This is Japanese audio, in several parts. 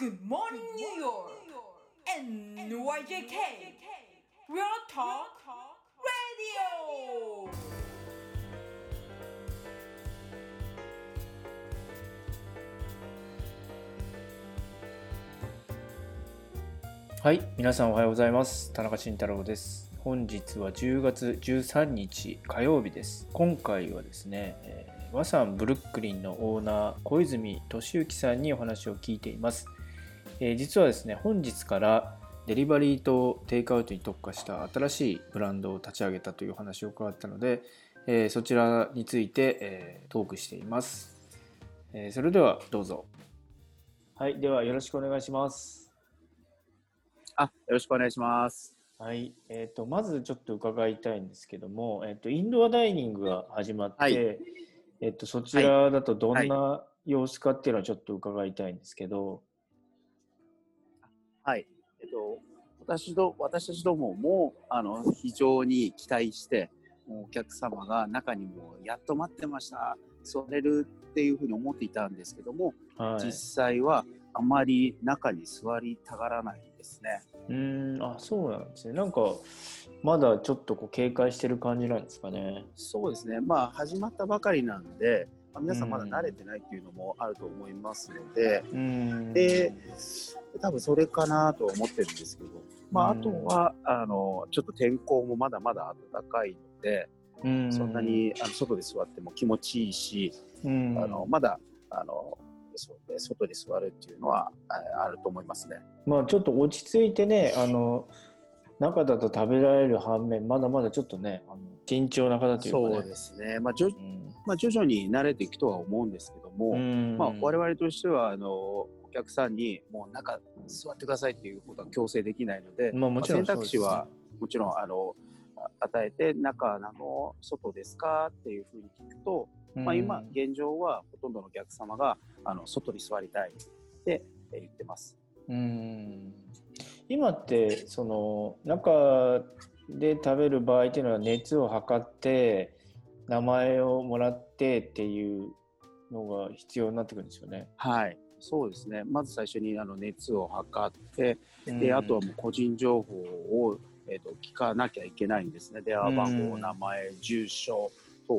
Good morning, New York! NYJK! Real Talk Radio! はい、皆さんおはようございます。田中慎太郎です。本日は10月13日火曜日です。今回はですね、えー和三ブルックリンのオーナー小泉俊之さんにお話を聞いています。えー実はですね、本日からデリバリーとテイクアウトに特化した新しいブランドを立ち上げたというお話を伺ったので、えーそちらについて、えートークしています。えーそれではどうぞ。はい、ではよろしくお願いします。あ、よろしくお願いします。はい、えー、とまずちょっと伺いたいんですけども、えー、とインドアダイニングが始まって、はいえー、とそちらだとどんな様子かっていうのはちょっと伺いたいんですけど、はい。えっと、私ど、私たちどもも、あの、非常に期待して、お客様が中にも、やっと待ってました。座れるっていうふうに思っていたんですけども、はい、実際はあまり中に座りたがらないですね。うーんあそうなんですねなんかまだちょっとこう警戒してる感じなんですかねそうですね。まあ、始まったばかりなんで、まあ皆さんまだうん。慣れてないっていうのもあると思いますので、うーん。で、多分それかなとは思ってるんですけど、まあ、あうん。とは、あの、ちょっと天候もまだまだ暖かいので、うーん。そんなにあの外で座っても気持ちいいし、うん。あの、まだ、あの、そうね外で座るっていうのはああると思いますね。まあちょっと落ち着いてねあの中だと食べられる反面まだまだちょっとねあの慎重な方というかね。そうですね。まあ、徐うんまあ、徐々に慣れていくとは思うんですけども、うん。まあ、我々としては、あの、お客さんにもう中座ってくださいっていうことは強制できないので、まあもちろん選択肢はもちろんあのあ与えて中なの外ですかっていうふうに聞くと、まあ、今うん現状はほとんどのお客様があの外に座りたいってえー言ってます。うん。今ってその中で食べる場合っていうのは熱を測って名前をもらってっていうのが必要になってくるんですよね。はい。そうですね。まず最初にあの熱を測って、でうん。あとはもう個人情報を、えー、と聞かなきゃいけないんですね。電話番号、うん名前住所等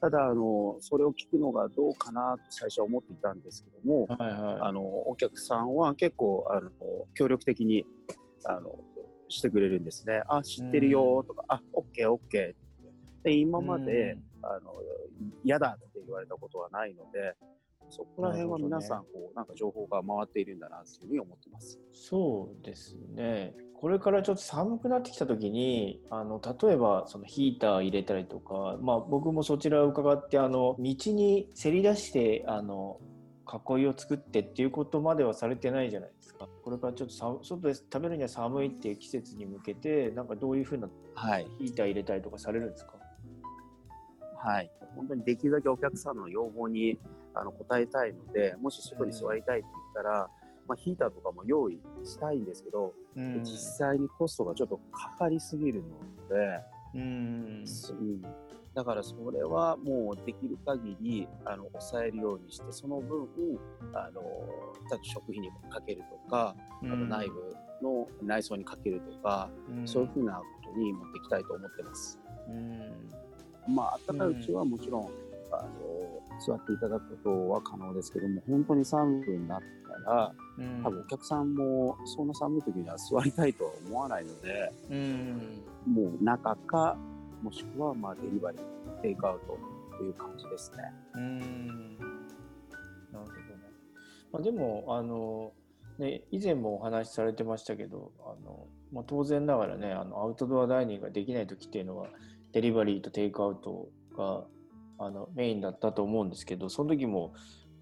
ただあのそれを聞くのがどうかなと最初は思っていたんですけども、はいはあのお客さんは結構あの協力的にあのしてくれるんですね。あ知ってるよとか、あオッケーオッケーってで今まで、あの嫌だって言われたことはないのでそこら辺は皆さんこうなんか情報が回っているんだなっていうふうに思ってます。い。そうですね。これからちょっと寒くなってきた時にあの例えばそのヒーター入れたりとか、まあ、僕もそちらを伺ってあの道にせり出してあの囲いを作ってっていうことまではされてないじゃないですか。これからちょっとさ外で食べるには寒いっていう季節に向けてなんかどういうふうなはい、ヒーター入れたりとかされるんですか？はい、本当にできるだけお客さんの要望にあの応えたいのでもし外に座りたいって言ったら、まあ、ヒーターとかも用意したいんですけど、うん。実際にコストがちょっとかかりすぎるので。うん。うん、だからそれはもうできる限りあの抑えるようにしてその分あの食費にかけるとか、あと内部の内装にかけるとか、うん。そういうふうなことに持っていきたいと思ってます。うんまあ暖かいうちはもちろん、あの座っていただくことは可能ですけども本当に寒くなったらうん多分お客さんもそんな寒い時には座りたいとは思わないので。うんもう中か、もしくはまあデリバリー、テイクアウトという感じですね。うんなるほどね。まあ、でもあの、ね、以前もお話しされてましたけどあの、まあ、当然ながらねあのアウトドアダイニングができない時っていうのはデリバリーとテイクアウトがあのメインだったと思うんですけどその時も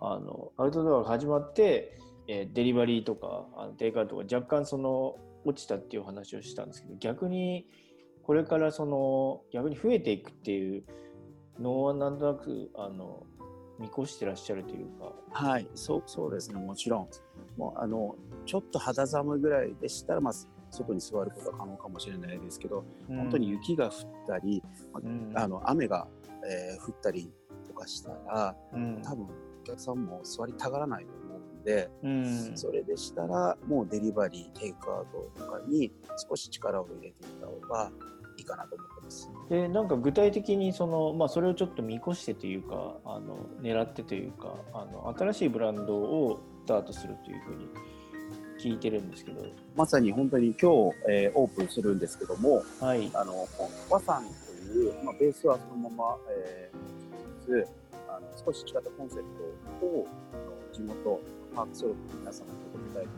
あのアウトドアが始まって、えーデリバリーとかあのテイクアウトが若干その落ちたっていう話をしたんですけど逆にこれからその逆に増えていくっていうのはなんとなくあの見越してらっしゃるというか。はい、そうそうですね、もちろん。もうあのちょっと肌寒いぐらいでしたら、まあ、外に座ることは可能かもしれないですけど、本当に雪が降ったり、まうん。あの雨が、えー降ったりとかしたら、うん。多分お客さんも座りたがらないと思うんので、うん。それでしたらもうデリバリーテイクアウトとかに少し力を入れていった方がいいかなと思ってます。でなんか具体的にその、まあ、それをちょっと見越してというかあの狙ってというかあの新しいブランドをスタートするというふうに聞いてるんですけど。まさに本当に今日、えーオープンするんですけども、はい。あの和さんという、まあ、ベースはそのまま、えー、つつあの少し違ったコンセプトを地元パークソロの皆様に届けたいと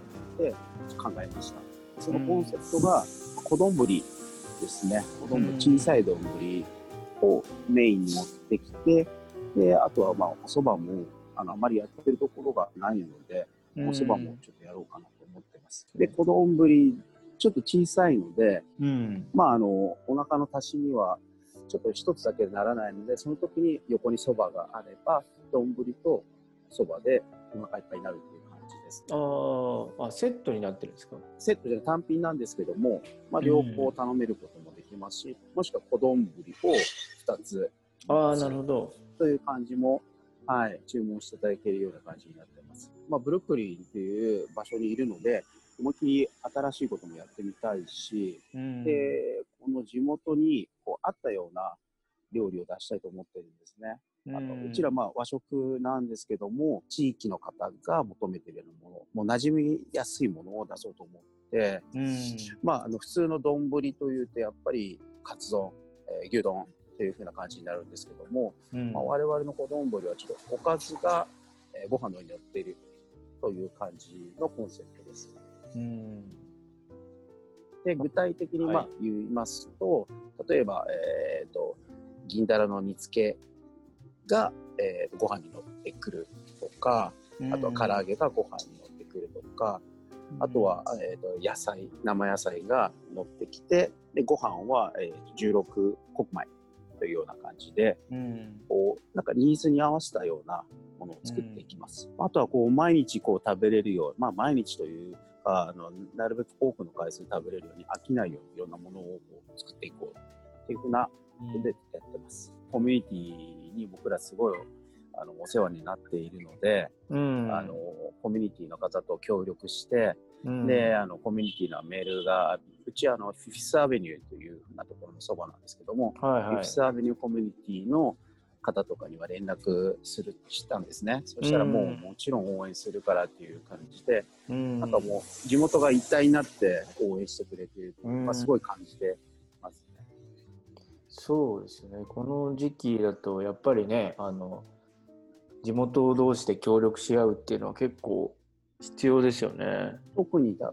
思って考えました。そのコンセプトが小丼ですね。小丼うん。小さい丼をメインに持ってきて、で、あとはまあお蕎麦もあのあまりやってるところがないので、お蕎麦もちょっとやろうかなとで、小丼ちょっと小さいので、うんまあ、あの、お腹の足しには、ちょっと一つだけでならないので、その時に横にそばがあれば、丼とそばでお腹いっぱいになるっていう感じです。あーあセットになってるんですか？セットで単品なんですけども、まあ、両方頼めることもできますし、もしくは小丼を2つ。ああなるほどという感じも、はい、注文していただけるような感じになってます。まあ、ブルックリンっていう場所にいるので、思いっきり新しいこともやってみたいし、うんで、この地元にこう合ったような料理を出したいと思ってるんですね。あのんうちらまあ和食なんですけども、地域の方が求めているようなもの、もう馴染みやすいものを出そうと思って、うんまあ、あの普通の丼というと、やっぱりカツ丼、えー牛丼というふうな感じになるんですけども、うんまあ、我々の小丼はちょっとおかずが、えーご飯の上に乗っているという感じのコンセプトです。うん。で具体的にまはあ言いますと、例えば、えー、と銀だらの煮付けが、えーとご飯に乗ってくるとか、あとは唐揚げがご飯に乗ってくるとか、あとは、えー、と野菜生野菜が乗ってきてでご飯は、えー、と16穀米というような感じでうん。こうなんかニーズに合わせたようなものを作っていきます。あとはこう毎日こう食べれるようまあ毎日というかあのなるべく多くの回数食べれるように飽きないようにいろんなものをこう作っていこうっていうふうなことでやってます。コミュニティに僕らすごいあのお世話になっているので、うん。あのコミュニティの方と協力して、うん。であのコミュニティのメールがうちあのフィフスアベニューというふうなところのそばなんですけども、はいはい。フィフスアベニューコミュニティの方とかには連絡するしたんですね。そしたらもう、うんもちろん応援するからっていう感じで、うんなんかもう地元が一体になって応援してくれているといすごい感じてますね。そうですねこの時期だとやっぱりねあの地元同士で協力し合うっていうのは結構必要ですよね。特にだ、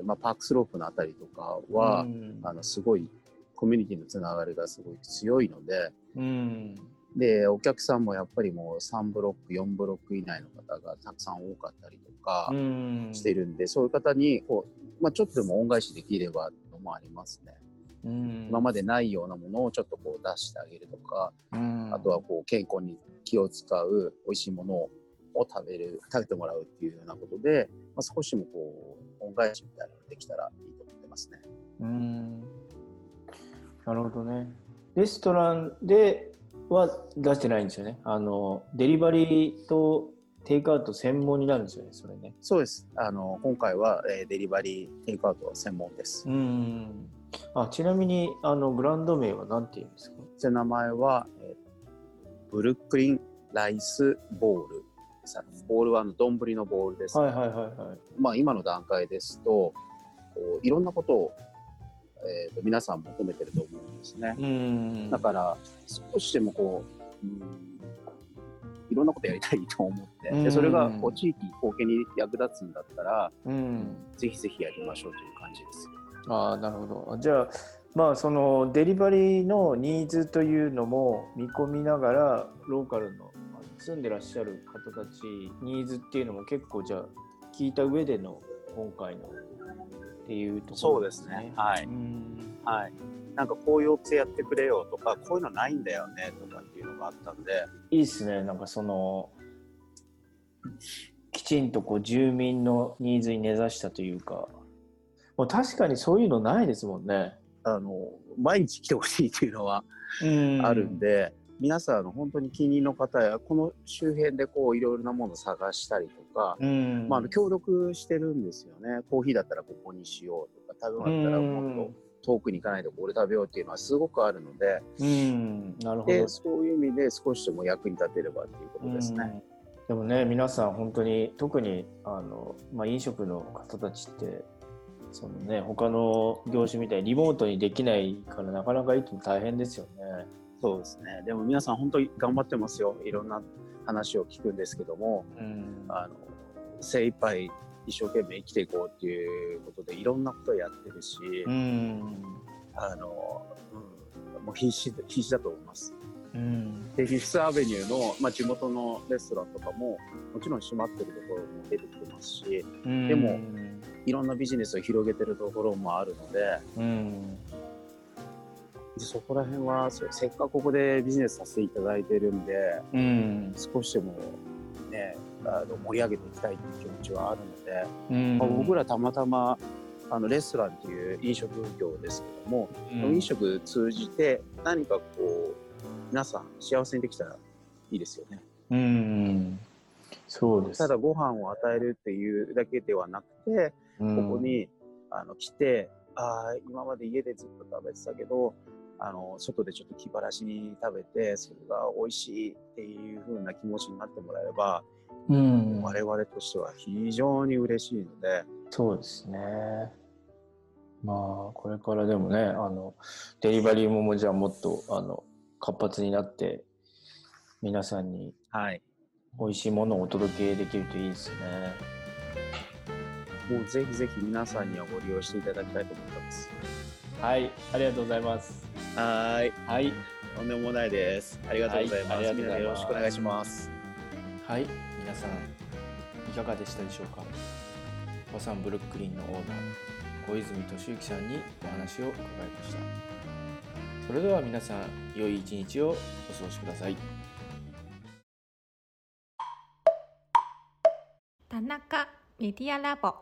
えーまあ、パークスロープのあたりとかは、うんあのすごいコミュニティのつながりがすごい強いので、うんで、お客さんもやっぱりもう3ブロック、4ブロック以内の方がたくさん多かったりとかうんしているんで、そういう方にこう、まあ、ちょっとでも恩返しできればのもありますね。うん今までないようなものをちょっとこう出してあげるとか、うんあとはこう健康に気を使う美味しいものを食べる、食べてもらうっていうようなことで、まあ、少しもこう、恩返しみたいなのができたらいいと思ってますね。うんなるほどね。レストランでは出してないんですよね。あのデリバリーとテイクアウト専門になるんですよね、それね。そうです。あの、今回は、えーデリバリー、テイクアウト専門です。うん。あちなみにあのブランド名は何て言うんですか？その名前は、えーブルックリンライスボールです。あのボールはあの丼のボールです、はいはいはいはい。まあ、今の段階ですと、いろんなことを、えーと皆さん求めてると思うんですね。うん。だから、少しでもこう、うんいろんなことやりたいと思って、うんでそれがこう地域貢献に役立つんだったら、うん。ぜひぜひやりましょうという感じです。ああなるほど。じゃあまあそのデリバリーのニーズというのも見込みながらローカルの住んでらっしゃる方たちニーズっていうのも結構じゃあ聞いた上での今回のっていうところそうですね。はい。うん。はい。なんかこういうお店やってくれよとか、こういうのないんだよねとかっていうのがあったんで、いいっすね。なんかそのきちんとこう住民のニーズに根ざしたというか。もう確かにそういうのないですもんね。あの、毎日来てほしいっていうのはうん。あるんで、皆さんあの本当に近隣の方やこの周辺でこういろいろなものを探したりとか、うん。まあ、協力してるんですよね。コーヒーだったらここにしようとか食べ物だったらもっと遠くに行かないでこれ食べようっていうのはすごくあるのでうん。なるほど。でそういう意味で少しでも役に立てればっていうことですね。うん。でもね皆さん本当に特にあの、まあ、飲食の方たちってそのね他の業種みたいにリモートにできないからなかなかいつも大変ですよね。そうですね。でも皆さん本当に頑張ってますよ。いろんな話を聞くんですけども。うん。あの精一杯一生懸命生きていこうっていうことでいろんなことをやってるし、うん。あの、うん、もう必死で必死だと思います。うん。でフィフスアベニューの、まあ、地元のレストランとかももちろん閉まってるところも出てきてますしうん。でもいろんなビジネスを広げてるところもあるのでうん。でそこら辺はせっかくここでビジネスさせていただいてるんでうん。少しでもねあの盛り上げていきたいという気持ちはあるので、うん。まあ、僕らたまたまあのレストランっていう飲食業ですけども、飲食通じて何かこう皆さん幸せにできたらいいですよね。うんそうです。ただご飯を与えるっていうだけではなくて、こここにあの来てああ今まで家でずっと食べてたけどあの外でちょっと気晴らしに食べてそれが美味しいっていう風な気持ちになってもらえれば、うん我々としては非常に嬉しいのでそうですね。まあ、これからでもね、あの、デリバリーももじゃあもっと、あの、活発になって、皆さんにはい美味しいものをお届けできるといいですね。もうぜひぜひ皆さんにはご利用していただきたいと思ってます。はい、ありがとうございます。はいはい、とんでもないです。ありがとうございます。はいまよろしくお願いします。はい、皆さん、いかがでしたでしょうか？和さんブルックリンのオーナー、小泉俊之さんにお話を伺いました。それでは皆さん、良い一日をお過ごしください。田中メディアラボ